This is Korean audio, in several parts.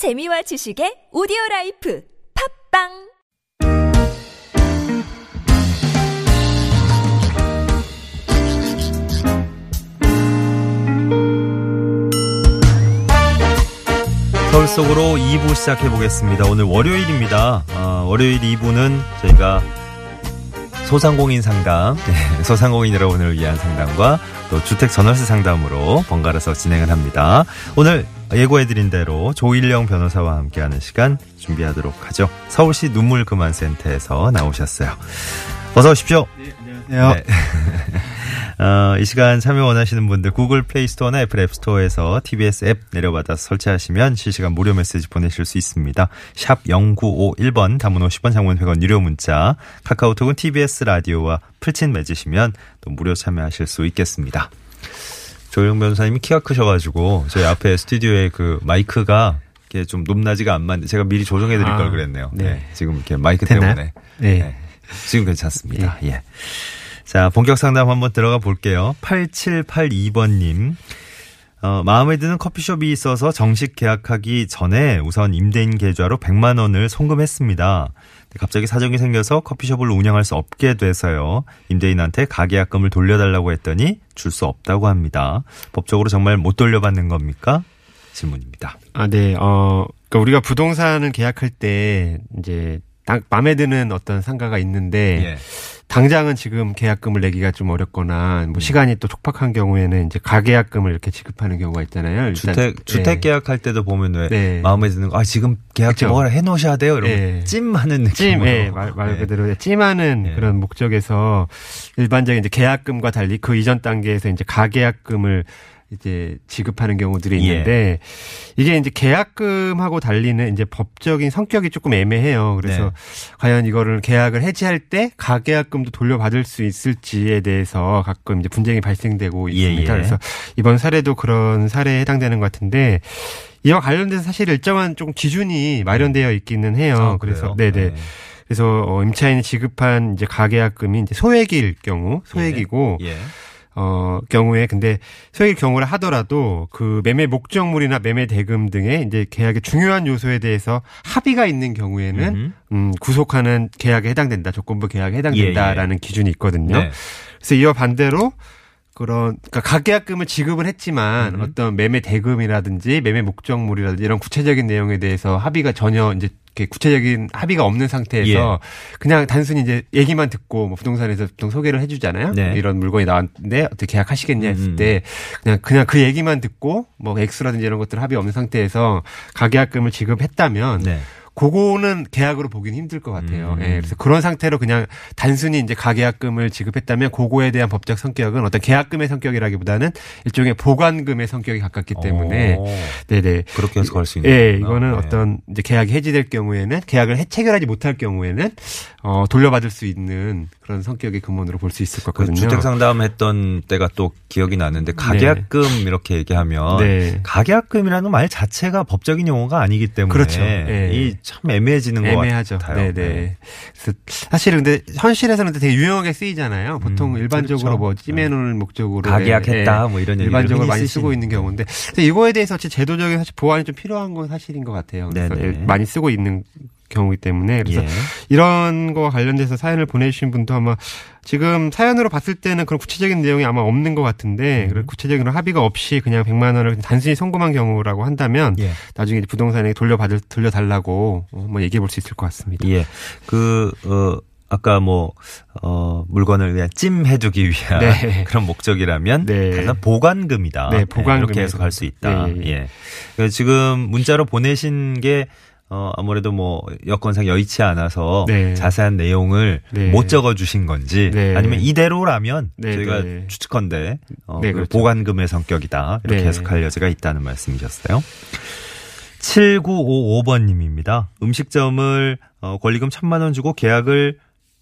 재미와 지식의 오디오 life 팟빵 서울 속으로 2부 시작해 보겠습니다. 오늘 월요일입니다. 어, 월요일 2부는 저희가 소상공인 상담, 네, 소상공인 여러분을 위한 상담과 또 주택 전월세 상담으로 번갈아서 진행을 합니다. 오늘 예고해드린 대로 조일영 변호사와 함께하는 시간 준비하도록 하죠. 서울시 눈물 그만센터에서 나오셨어요. 어서 오십시오. 안녕하세요. 네. 어, 이 시간 참여 원하시는 분들 구글 플레이 스토어나 애플 앱 스토어에서 TBS 앱 내려받아서 설치하시면 실시간 무료 메시지 보내실 수 있습니다. 샵 0951번 단문 50원 장문 100원 유료 문자 카카오톡은 TBS 라디오와 플친 맺으시면 또 무료 참여하실 수 있겠습니다. 조영 변호사님이 키가 크셔가지고 저희 앞에 스튜디오에 그 마이크가 이렇게 좀 높낮이가 안 맞는데 제가 미리 조정해 드릴 아, 걸 그랬네요. 네. 네. 지금 이렇게 마이크 됐나요? 때문에. 네. 지금 괜찮습니다. 예. 자, 본격 상담 한번 들어가 볼게요. 8782번님. 어, 마음에 드는 커피숍이 있어서 정식 계약하기 전에 우선 임대인 계좌로 100만 원을 송금했습니다. 갑자기 사정이 생겨서 커피숍을 운영할 수 없게 돼서요. 임대인한테 가계약금을 돌려달라고 했더니 줄 수 없다고 합니다. 법적으로 정말 못 돌려받는 겁니까? 질문입니다. 아, 네. 어, 그러니까 우리가 부동산을 계약할 때 이제 딱 마음에 드는 어떤 상가가 있는데 예. 당장은 지금 계약금을 내기가 좀 어렵거나 음. 뭐 시간이 또 촉박한 경우에는 이제 가계약금을 이렇게 지급하는 경우가 있잖아요. 일단, 주택 주택 네. 계약할 때도 보면 왜 네. 마음에 드는 거 아 지금 계약 좀 그쵸. 뭐라 해 놓으셔야 돼요. 이러면 네. 찜하는 느낌으로. 찜, 예, 말, 말 네. 그대로 찜하는 네. 그런 목적에서 일반적인 이제 계약금과 달리 그 이전 단계에서 이제 가계약금을 이제 지급하는 경우들이 예. 있는데 이게 이제 계약금하고 달리는 이제 법적인 성격이 조금 애매해요. 그래서 네. 과연 이거를 계약을 해지할 때 가계약금도 돌려받을 수 있을지에 대해서 가끔 이제 분쟁이 발생되고 예, 있습니다. 예. 그래서 이번 사례도 그런 사례에 해당되는 것 같은데 이와 관련돼서 사실 일정한 좀 기준이 마련되어 있기는 해요. 아, 그래서? 네네. 네. 그래서 어, 임차인이 지급한 이제 가계약금이 이제 소액일 경우 소액이고 예. 어 경우에 근데 소액일 경우를 하더라도 그 매매 목적물이나 매매 대금 등의 이제 계약의 중요한 요소에 대해서 합의가 있는 경우에는 음흠. 음 구속하는 계약에 해당된다 조건부 계약에 해당된다라는 기준이 있거든요. 네. 그래서 이와 반대로 그런 그러니까 가계약금을 지급은 했지만 음. 어떤 매매 대금이라든지 매매 목적물이라든지 이런 구체적인 내용에 대해서 합의가 전혀 이제 이렇게 구체적인 합의가 없는 상태에서 그냥 단순히 이제 얘기만 듣고 뭐 부동산에서 보통 소개를 해주잖아요. 네. 이런 물건이 나왔는데 어떻게 계약하시겠냐 했을 음. 때 그냥 그냥 그 얘기만 듣고 뭐 액수라든지 이런 것들 합의 없는 상태에서 가계약금을 지급했다면 네. 그거는 계약으로 보기는 힘들 것 같아요. 음. 예, 그래서 그런 상태로 그냥 단순히 이제 가계약금을 지급했다면 그거에 대한 법적 성격은 어떤 계약금의 성격이라기보다는 일종의 보관금의 성격이 가깝기 때문에 오, 네네. 그렇게 갈수 있는. 예. 이거는 네. 어떤 이제 계약이 해지될 경우에는 계약을 해 체결하지 못할 경우에는 어 돌려받을 수 있는 그런 성격의 금원으로 볼 수 있을 것그 같거든요. 주택 상담했던 때가 또 기억이 나는데 가계약금 이렇게 얘기하면 네. 가계약금이라는 말 자체가 법적인 용어가 아니기 때문에 그렇죠. 예. 이참 애매해지는 것 애매하죠. 같아요. 네네. 그래서 사실은 근데 현실에서는 되게 유용하게 쓰이잖아요. 보통 음, 일반적으로 그렇죠. 뭐 찜해놓을 목적으로 가계약했다 예, 뭐 이런 일반적으로 많이 쓰고 있는 경우인데 이거에 대해서 사실 제도적인 사실 보완이 좀 필요한 건 사실인 것 같아요. 그래서 네네. 예, 많이 쓰고 있는 경우이기 때문에 그래서 예. 이런 거와 관련돼서 사연을 보내주신 분도 아마 지금 사연으로 봤을 때는 그런 구체적인 내용이 아마 없는 것 같은데 음. 구체적인 합의가 없이 그냥 100만 원을 단순히 송금한 경우라고 한다면 예. 나중에 부동산에 돌려받을 돌려달라고 어, 한번 얘기해 볼 수 있을 것 같습니다. 예. 그, 어, 아까 뭐, 어, 물건을 그냥 찜해두기 위한 네. 그런 목적이라면 네. 단순 보관금이다. 네, 보관금에서. 이렇게 해석할 수 있다. 예, 예. 예. 그래서 지금 문자로 보내신 게 어, 아무래도 뭐 여건상 여의치 않아서 네. 자세한 내용을 네. 못 적어 주신 건지 네. 아니면 이대로라면 네, 저희가 네. 추측컨대 어, 네, 그 그렇죠. 보관금의 성격이다. 이렇게 네. 해석할 여지가 있다는 말씀이셨어요. 7955번님입니다. 음식점을 어, 권리금 천만 원 주고 계약을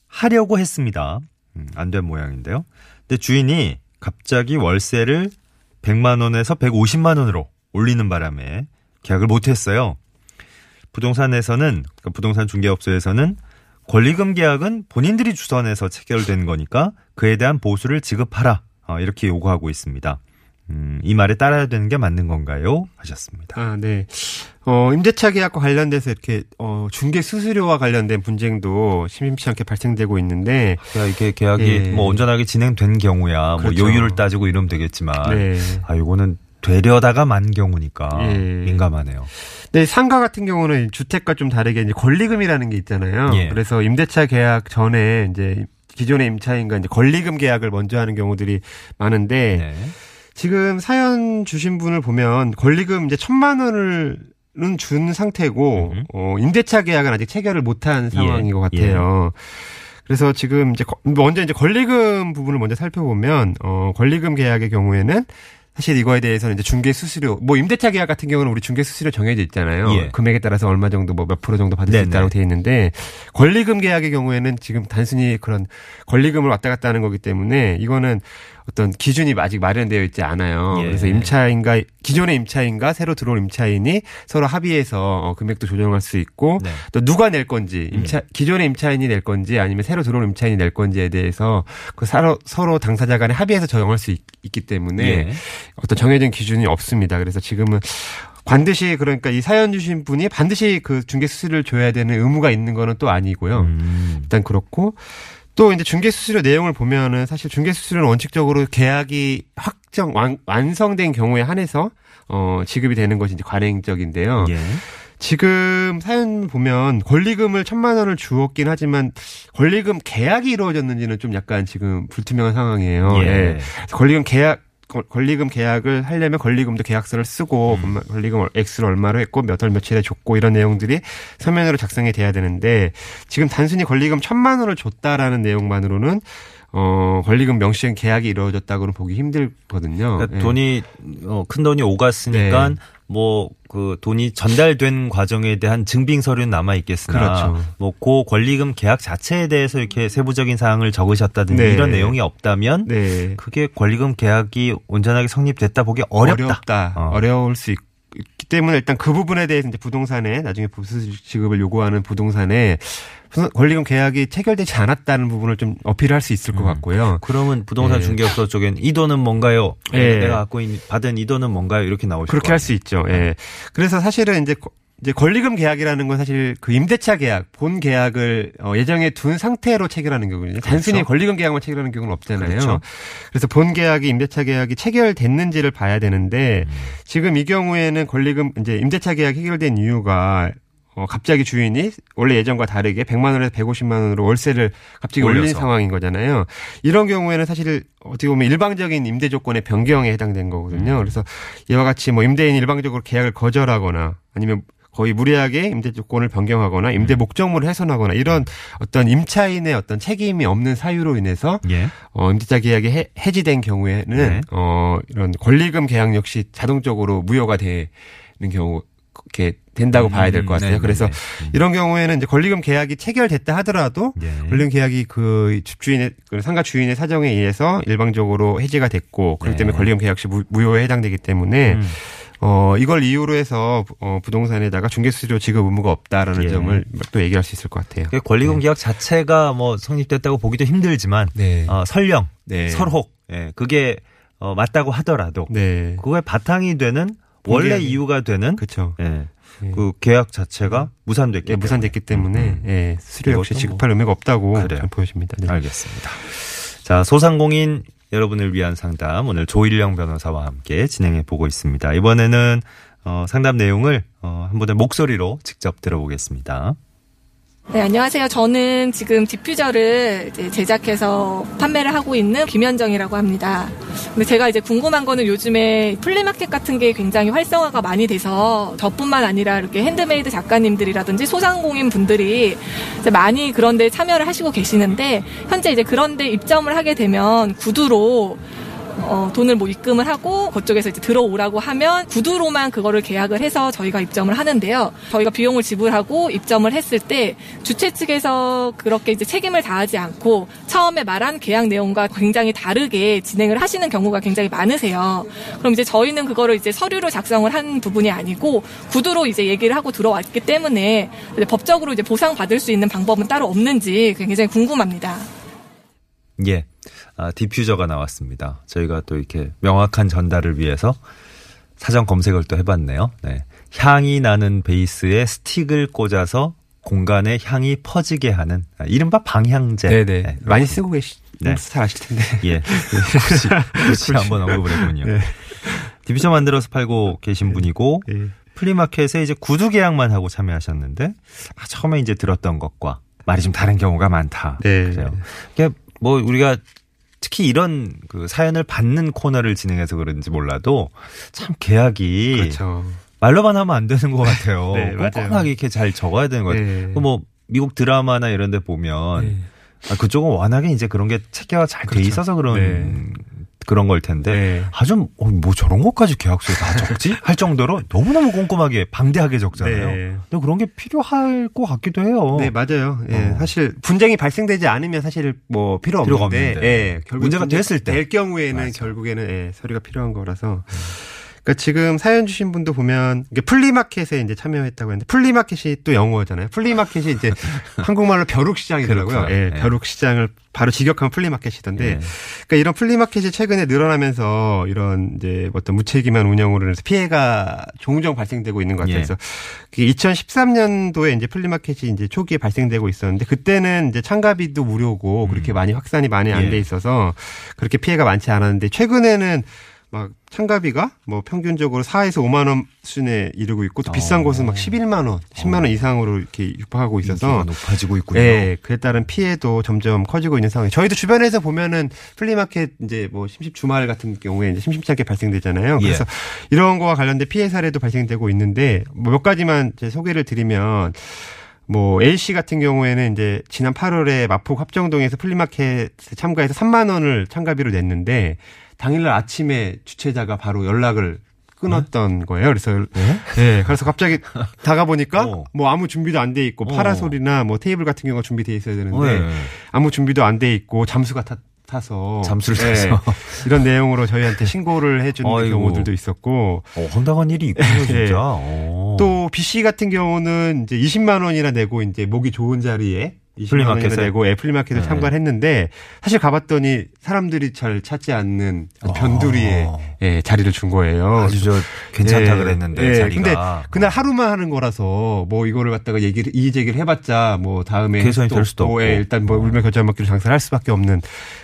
하려고 했습니다. 음, 안된 모양인데요. 근데 주인이 갑자기 월세를 100만 원에서 150만 원으로 올리는 바람에 계약을 못 했어요. 부동산에서는 그러니까 부동산 중개업소에서는 권리금 계약은 본인들이 주선해서 체결된 거니까 그에 대한 보수를 지급하라 어, 이렇게 요구하고 있습니다. 음, 이 말에 따라야 되는 게 맞는 건가요? 하셨습니다. 아, 네. 어, 임대차 계약과 관련돼서 이렇게, 어, 중개 수수료와 관련된 분쟁도 심심치 않게 발생되고 있는데, 야, 이게 계약이 예. 뭐 온전하게 진행된 경우야 그렇죠. 뭐 요율을 따지고 이러면 되겠지만 네. 아 이거는 되려다가 만 경우니까 예. 민감하네요. 네, 상가 같은 경우는 주택과 좀 다르게 이제 권리금이라는 게 있잖아요. 예. 그래서 임대차 계약 전에 이제 기존의 임차인과 이제 권리금 계약을 먼저 하는 경우들이 많은데, 네. 지금 사연 주신 분을 보면 권리금 이제 천만 원을 준 상태고 음. 어 임대차 계약은 아직 체결을 못한 상황인 예. 것 같아요. 그래서 지금 이제 거- 먼저 이제 권리금 부분을 먼저 살펴보면 어 권리금 계약의 경우에는 사실 이거에 대해서는 이제 중개 수수료 뭐 임대차 계약 같은 경우는 우리 중개 수수료 정해져 있잖아요. 예. 금액에 따라서 얼마 정도 뭐 몇 프로 정도 받을 네네. 수 있다고 돼 있는데 권리금 계약의 경우에는 지금 단순히 그런 권리금을 왔다 갔다 하는 거기 때문에 이거는 어떤 기준이 아직 마련되어 있지 않아요. 예. 그래서 임차인과 기존의 임차인과 새로 들어온 임차인이 서로 합의해서 어, 금액도 조정할 수 있고 네. 또 누가 낼 건지 임차 기존의 임차인이 낼 건지 아니면 새로 들어온 임차인이 낼 건지에 대해서 그 서로 서로 당사자 간에 합의해서 정할 수 있, 기 때문에 예. 어떤 정해진 기준이 없습니다. 그래서 지금은 반드시 그러니까 이 사연 주신 분이 반드시 그 중개 수수료를 줘야 되는 의무가 있는 거는 또 아니고요. 음. 일단 그렇고 또 이제 중개 수수료 내용을 보면은 사실 중개 수수료는 원칙적으로 계약이 확정 완, 완성된 경우에 한해서 어 지급이 되는 것이 이제 관행적인데요. 예. 지금 사연 보면 권리금을 천만 원을 주었긴 하지만 권리금 계약이 이루어졌는지는 좀 약간 지금 불투명한 상황이에요. 예. 예. 권리금 계약 거- 권리금 계약을 하려면 권리금도 계약서를 쓰고 음. 권리금 액수를 얼마로 했고 몇 월 며칠에 줬고 이런 내용들이 서면으로 작성이 돼야 되는데 지금 단순히 권리금 천만 원을 줬다라는 내용만으로는 어 권리금 명시된 계약이 이루어졌다고는 보기 힘들거든요. 그러니까 예. 돈이 어, 큰 돈이 오갔으니까 네. 뭐그 돈이 전달된 과정에 대한 증빙 서류는 남아 있겠으나 그렇죠. 뭐그 권리금 계약 자체에 대해서 이렇게 세부적인 사항을 적으셨다든지 네. 이런 내용이 없다면 네. 그게 권리금 계약이 온전하게 성립됐다 보기 어렵다. 어렵다. 어. 어려울 수 있, 기 때문에 일단 그 부분에 대해서 이제 부동산에 나중에 보수 지급을 요구하는 부동산에 부동- 권리금 계약이 체결되지 않았다는 부분을 좀 어필할 수 있을 것 같고요. 그러면 부동산 예. 중개업소 쪽엔 이 돈은 뭔가요? 예. 내가 갖고 있는 받은 이 돈은 뭔가요? 이렇게 나오실 그렇게 거할수 있죠. 예. 그래서 사실은 이제 거- 이제 권리금 계약이라는 건 사실 그 임대차 계약, 본 계약을 어, 예정에 둔 상태로 체결하는 경우거든요. 단순히 권리금 계약만 체결하는 경우는 없잖아요. 그렇죠. 그래서 본 계약이 임대차 계약이 체결됐는지를 봐야 되는데 음. 지금 이 경우에는 권리금 이제 임대차 계약 해결된 이유가 어, 갑자기 주인이 원래 예전과 다르게 100만 원에서 150만 원으로 월세를 갑자기 올린 올려서. 상황인 거잖아요. 이런 경우에는 사실 어떻게 보면 일방적인 임대 조건의 변경에 해당된 거거든요. 음. 그래서 이와 같이 뭐 임대인이 일방적으로 계약을 거절하거나 아니면 거의 무리하게 임대 조건을 변경하거나 임대 음. 목적물을 훼손하거나 이런 어떤 임차인의 어떤 책임이 없는 사유로 인해서 예. 어, 임대차 계약이 해, 해지된 경우에는 네. 어, 이런 권리금 계약 역시 자동적으로 무효가 되는 경우 이렇게 된다고 봐야 될 것 같아요. 네, 네, 그래서 네. 음. 이런 경우에는 이제 권리금 계약이 체결됐다 하더라도 예. 권리금 계약이 그 집주인의 그 상가 주인의 사정에 의해서 일방적으로 해지가 됐고 그렇기 네. 때문에 권리금 계약 시 무- 무효에 해당되기 때문에 음. 어 이걸 이유로 해서 어 부동산에다가 중개수수료 지급 의무가 없다라는 예. 점을 또 얘기할 수 있을 것 같아요. 그 권리금 계약 자체가 뭐 성립됐다고 보기도 힘들지만 네. 어, 설령, 네. 설혹, 예, 그게 어, 맞다고 하더라도 네. 그거의 바탕이 되는 원래 이유가 되는 그렇죠. 예, 예. 그 계약 자체가 무산됐기 예, 때문에 무산됐기 때문에 음. 예, 수수료 역시 이것도 지급할 의미가 없다고 보여집니다. 네. 알겠습니다. 자, 소상공인 여러분을 위한 상담 오늘 조일령 변호사와 함께 진행해 보고 있습니다. 이번에는 어, 상담 내용을 어, 한 분의 목소리로 직접 들어보겠습니다. 네, 안녕하세요. 저는 지금 디퓨저를 제작해서 판매를 하고 있는 김현정이라고 합니다. 근데 제가 이제 궁금한 거는 요즘에 flea market 같은 게 굉장히 활성화가 많이 돼서 저뿐만 아니라 이렇게 핸드메이드 작가님들이라든지 소상공인 분들이 많이 그런데 참여를 하시고 계시는데 현재 이제 그런데 입점을 하게 되면 구두로 어, 돈을 뭐 입금을 하고 그쪽에서 이제 들어오라고 하면 구두로만 그거를 계약을 해서 저희가 입점을 하는데요. 저희가 비용을 지불하고 입점을 했을 때 주최 측에서 그렇게 이제 책임을 다하지 않고 처음에 말한 계약 내용과 굉장히 다르게 진행을 하시는 경우가 굉장히 많으세요. 그럼 이제 저희는 그거를 이제 서류로 작성을 한 부분이 아니고 구두로 이제 얘기를 하고 들어왔기 때문에 법적으로 이제 보상받을 수 있는 방법은 따로 없는지 굉장히 궁금합니다. 예. 아, diffuser가 나왔습니다. 저희가 또 이렇게 명확한 전달을 위해서 사전 검색을 또 해봤네요. 네. 향이 나는 베이스에 스틱을 꽂아서 공간에 향이 퍼지게 하는 아, 이른바 방향제. 네네. 네, 많이 쓰고 계시, 네. 잘 아실 텐데. 예. 혹시, 혹시 한번 언급을 했군요. 네. 디퓨저 만들어서 팔고 계신 분이고 예. flea market에 이제 구두 계약만 하고 참여하셨는데 아, 처음에 이제 들었던 것과 말이 좀 다른 경우가 많다. 네. 그래요. 그 뭐 우리가 특히 이런 그 사연을 받는 코너를 진행해서 그런지 몰라도 참 계약이 그렇죠. 말로만 하면 안 되는 것 같아요. 네, 맞아요. 꼼꼼하게 이렇게 잘 적어야 되는 것 같아요. 네. 그뭐 미국 드라마나 이런 데 보면 네. 아, 그쪽은 워낙에 이제 그런 게 체계가 잘돼 그렇죠. 있어서 그런 네. 그런 걸 텐데 네. 아주 어, 뭐 저런 것까지 계약서에 다 적지 할 정도로 너무너무 꼼꼼하게 방대하게 적잖아요. 네. 근데 그런 게 필요할 것 같기도 해요. 네, 맞아요. 예, 어. 사실 분쟁이 발생되지 않으면 사실 뭐 필요 없는데, 없는데. 예, 결국 문제가 됐을 때. 될 경우에는 맞아. 음. 결국에는 예, 서류가 필요한 거라서. 그러니까 지금 사연 주신 분도 보면 이게 플리마켓에 이제 참여했다고 했는데 플리마켓이 또 영어잖아요. 플리마켓이 이제 한국말로 벼룩시장이더라고요. 그렇죠. 예, 예. 벼룩시장을 바로 직역한 플리마켓이던데 예. 그러니까 이런 플리마켓이 최근에 늘어나면서 이런 이제 어떤 무책임한 운영으로 인해서 피해가 종종 발생되고 있는 것 같아요. 예. 그래서 2013년도에 이제 플리마켓이 이제 초기에 발생되고 있었는데 그때는 이제 참가비도 무료고 그렇게 많이 확산이 많이 안 음. 예. 돼 있어서 그렇게 피해가 많지 않았는데 최근에는 막 참가비가 뭐 평균적으로 4에서 5만 원 수준에 이르고 있고 또 비싼 어. 곳은 막 11만 원, 10만 원 이상으로 이렇게 육박하고 있어서 높아지고 있군요. 예, 그에 따른 피해도 점점 커지고 있는 상황이. 저희도 주변에서 보면은 플리마켓 이제 뭐 심심 주말 같은 경우에 이제 심심치 않게 발생되잖아요. 예. 그래서 이런 거와 관련된 피해 사례도 발생되고 있는데 뭐 몇 가지만 이제 소개를 드리면 뭐 A씨 같은 경우에는 이제 지난 8월에 마포 합정동에서 플리마켓에 참가해서 3만 원을 참가비로 냈는데 당일날 아침에 주최자가 바로 연락을 끊었던 거예요. 그래서 네? 네, 그래서 갑자기 다가 보니까 어. 뭐 아무 준비도 안 돼 있고 어. 파라솔이나 뭐 테이블 같은 경우가 준비돼 있어야 되는데 어, 예. 아무 준비도 안 돼 있고 잠수가 타, 타서 잠수를 네, 타서. 이런 내용으로 저희한테 신고를 해주는 아이고. 경우들도 있었고 어, 황당한 일이 있군요, 진짜. 예. 어. 또 B 씨 같은 경우는 이제 20만 원이나 내고 이제 목이 좋은 자리에 20만 원이나 플리마켓에? 내고 애 플리마켓을 네. 참가를 했는데 사실 가봤더니 사람들이 잘 찾지 않는 아주 변두리에 어. 예, 자리를 준 거예요. 아주 저 괜찮다 예, 그랬는데 예, 자리가. 근데 그날 하루만 하는 거라서 뭐 이거를 갖다가 얘기를 이의 제기를 해봤자 뭐 다음에 개선이 또- 될 수도 또, 없고. 예, 일단 뭐 울며 겨자 먹기로 장사를 할 수밖에 없는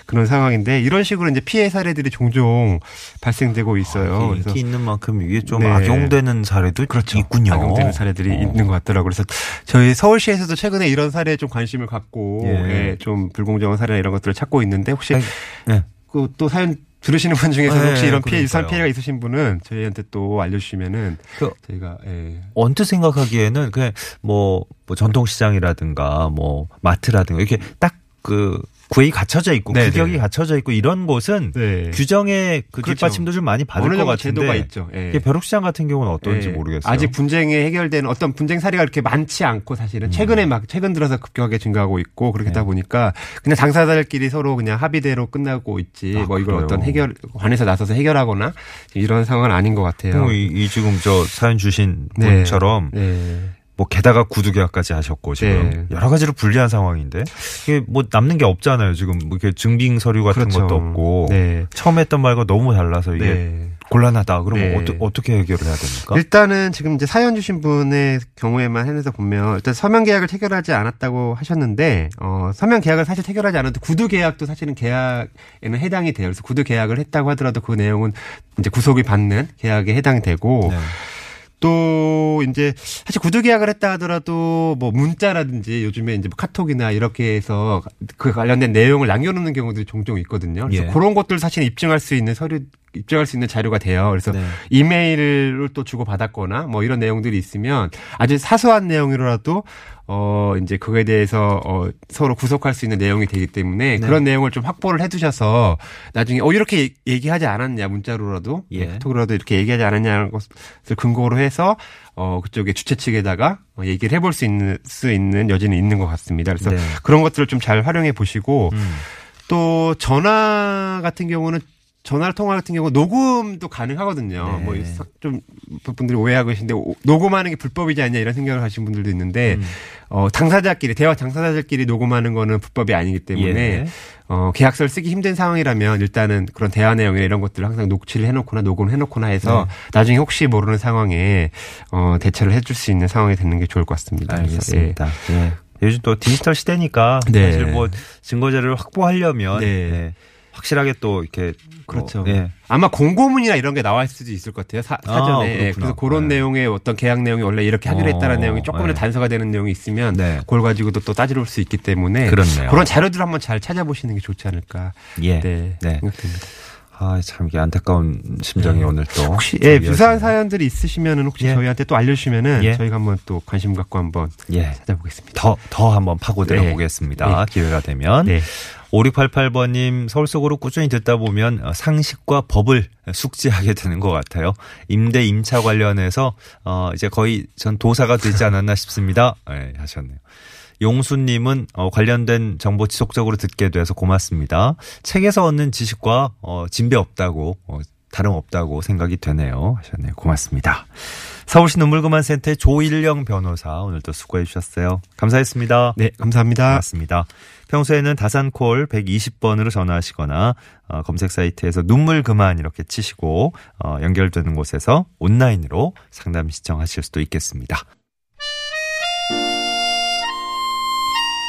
그런 상황인데 이런 식으로 이제 피해 사례들이 종종 발생되고 있어요. 아, 인기 있는 만큼 이게 좀 네. 악용되는 사례도 그렇죠. 있군요. 악용되는 사례들이 어. 있는 것 같더라고요. 그래서 저희 서울시에서도 최근에 이런 사례에 좀 관심을 갖고 예. 예, 좀 불공정한 사례나 이런 것들을 찾고 있는데 혹시 아니, 네. 그또 사연 들으시는 분 중에서 네, 혹시 이런 피해 유산. 피해가 있으신 분은 저희한테 또 알려주시면은 그 저희가 예. 언뜻 생각하기에는 그냥 뭐, 뭐 전통시장이라든가 뭐 마트라든가 이렇게 딱그 구획이 갖춰져 있고 네네. 규격이 갖춰져 있고 이런 곳은 네. 규정의 그 그렇죠. 뒷받침도 좀 많이 받을 어느 것 같은데 제도가 있죠. 예. 이게 벼룩시장 같은 경우는 어떤지 예. 모르겠어요. 아직 분쟁이 해결되는 어떤 분쟁 사례가 그렇게 많지 않고 사실은 최근에 막 최근 들어서 급격하게 증가하고 있고 그렇다 음. 네. 보니까 그냥 당사자들끼리 서로 그냥 합의대로 끝나고 있지 아, 뭐 이걸 그래요? 어떤 해결 관에서 나서서 해결하거나 이런 상황은 아닌 것 같아요. 뭐 이, 이 지금 저 사연 주신 네. 분처럼 네. 뭐 게다가 구두 계약까지 하셨고 지금 네. 여러 가지로 불리한 상황인데 이게 뭐 남는 게 없잖아요. 지금 뭐 이렇게 증빙 서류 같은 그렇죠. 것도 없고 네. 처음 했던 말과 너무 달라서 이게 네. 곤란하다. 그러면 네. 어떠, 어떻게 해결을 해야 됩니까? 일단은 지금 이제 사연 주신 분의 경우에만 해서 보면 일단 서면 계약을 체결하지 않았다고 하셨는데 어 서면 계약을 사실 체결하지 않아도 구두 계약도 사실은 계약에는 해당이 돼요. 그래서 구두 계약을 했다고 하더라도 그 내용은 이제 구속이 받는 계약에 해당되고 네. 또 이제 사실 구두 계약을 했다 하더라도 뭐 문자라든지 요즘에 이제 뭐 카톡이나 이렇게 해서 그 관련된 내용을 남겨놓는 경우들이 종종 있거든요. 그래서 예. 그런 것들 사실 입증할 수 있는 서류 입증할 수 있는 자료가 돼요. 그래서 네. 이메일을 또 주고 받았거나 뭐 이런 내용들이 있으면 아주 사소한 내용이라도 어 이제 그거에 대해서 어 서로 구속할 수 있는 내용이 되기 때문에 네. 그런 내용을 좀 확보를 해 두셔서 나중에 어 이렇게 얘기하지 않았냐 문자로라도 예. 카톡으로라도 이렇게 얘기하지 않았냐는 것을 근거로 해서 어 그쪽에 주최 측에다가 어, 얘기를 해볼 수 있는 수 있는 여지는 있는 것 같습니다. 그래서 네. 그런 것들을 좀 잘 활용해 보시고 음. 또 전화 같은 경우는 전화 통화 같은 경우 녹음도 가능하거든요. 네. 뭐좀 분들이 오해하고 계신데 오- 녹음하는 게 불법이지 않냐 이런 생각을 하시는 분들도 있는데 음. 어 당사자끼리 대화 당사자들끼리 녹음하는 거는 불법이 아니기 때문에 예. 어 계약서를 쓰기 힘든 상황이라면 일단은 그런 대화 내용이나 이런 것들을 항상 녹취를 해 놓거나 녹음을 해 놓거나 해서 네. 나중에 혹시 모르는 상황에 어 대처를 해줄 수 있는 상황이 되는 게 좋을 것 같습니다. 그래서, 예. 알겠습니다. 예. 요즘 또 디지털 시대니까 네. 사실 뭐 증거 자료를 확보하려면 네. 예, 확실하게 또 이렇게 그렇죠. 뭐, 예. 아마 공고문이나 이런 게 나와 있을 수도 있을 것 같아요. 사, 아, 전에 예, 그렇구나. 그래서 그런 네. 내용의 어떤 계약 내용이 원래 이렇게 하기로 어, 했다는 내용이 조금이라도 네. 단서가 되는 내용이 있으면 네. 그걸 가지고도 또 따지러 올수 있기 때문에 그렇네요. 그런 자료들 한번 잘 찾아보시는 게 좋지 않을까. 예. 네, 네. 생각됩니다. 아, 참 이게 안타까운 심정이 네. 오늘 또 혹시 예. 유사한 사연들이 있으시면은 혹시 예. 저희한테 또 알려주시면은 예. 저희가 한번 또 관심 갖고 한번 예. 찾아보겠습니다. 더, 더 한번 파고들어 네. 보겠습니다. 기회가 되면. 네. 5688번님, 서울 속으로 꾸준히 듣다 보면 어, 상식과 법을 숙지하게 되는 것 같아요. 임대 임차 관련해서, 어, 이제 거의 전 도사가 되지 않았나 싶습니다. 네, 하셨네요. 용수님은 어, 관련된 정보 지속적으로 듣게 돼서 고맙습니다. 책에서 얻는 지식과 어, 진배 없다고 어, 다름없다고 생각이 되네요. 하셨네요. 고맙습니다. 서울시 눈물그만 센터의 조일령 변호사 오늘도 수고해 주셨어요. 감사했습니다. 네, 감사합니다. 맞습니다. 평소에는 다산콜 120번으로 전화하시거나 어, 검색 사이트에서 눈물 그만 이렇게 치시고 어, 연결되는 곳에서 온라인으로 상담 신청하실 수도 있겠습니다.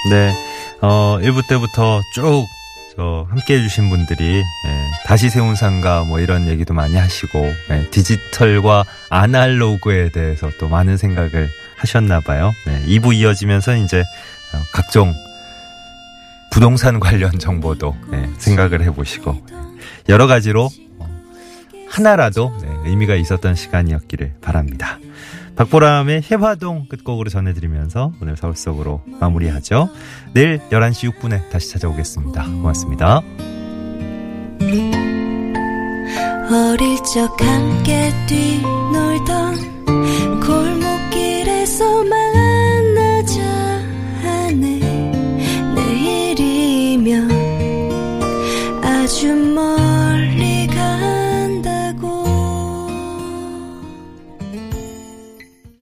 네, 어, 1부 때부터 쭉 저 함께 해주신 분들이 예, 다시 세운 상가 뭐 이런 얘기도 많이 하시고 예, 디지털과 아날로그에 대해서 또 많은 생각을 하셨나 봐요. 네, 2부 이어지면서 이제 어, 각종 부동산 관련 정보도 네, 생각을 해보시고 여러 가지로 어, 하나라도 네, 의미가 있었던 시간이었기를 바랍니다. 박보람의 해화동 끝곡으로 전해드리면서 오늘 서울 속으로 마무리하죠. 내일 11시 6분에 다시 찾아오겠습니다. 고맙습니다. 어릴 적 함께 뛰놀던 골목길에서 만 什么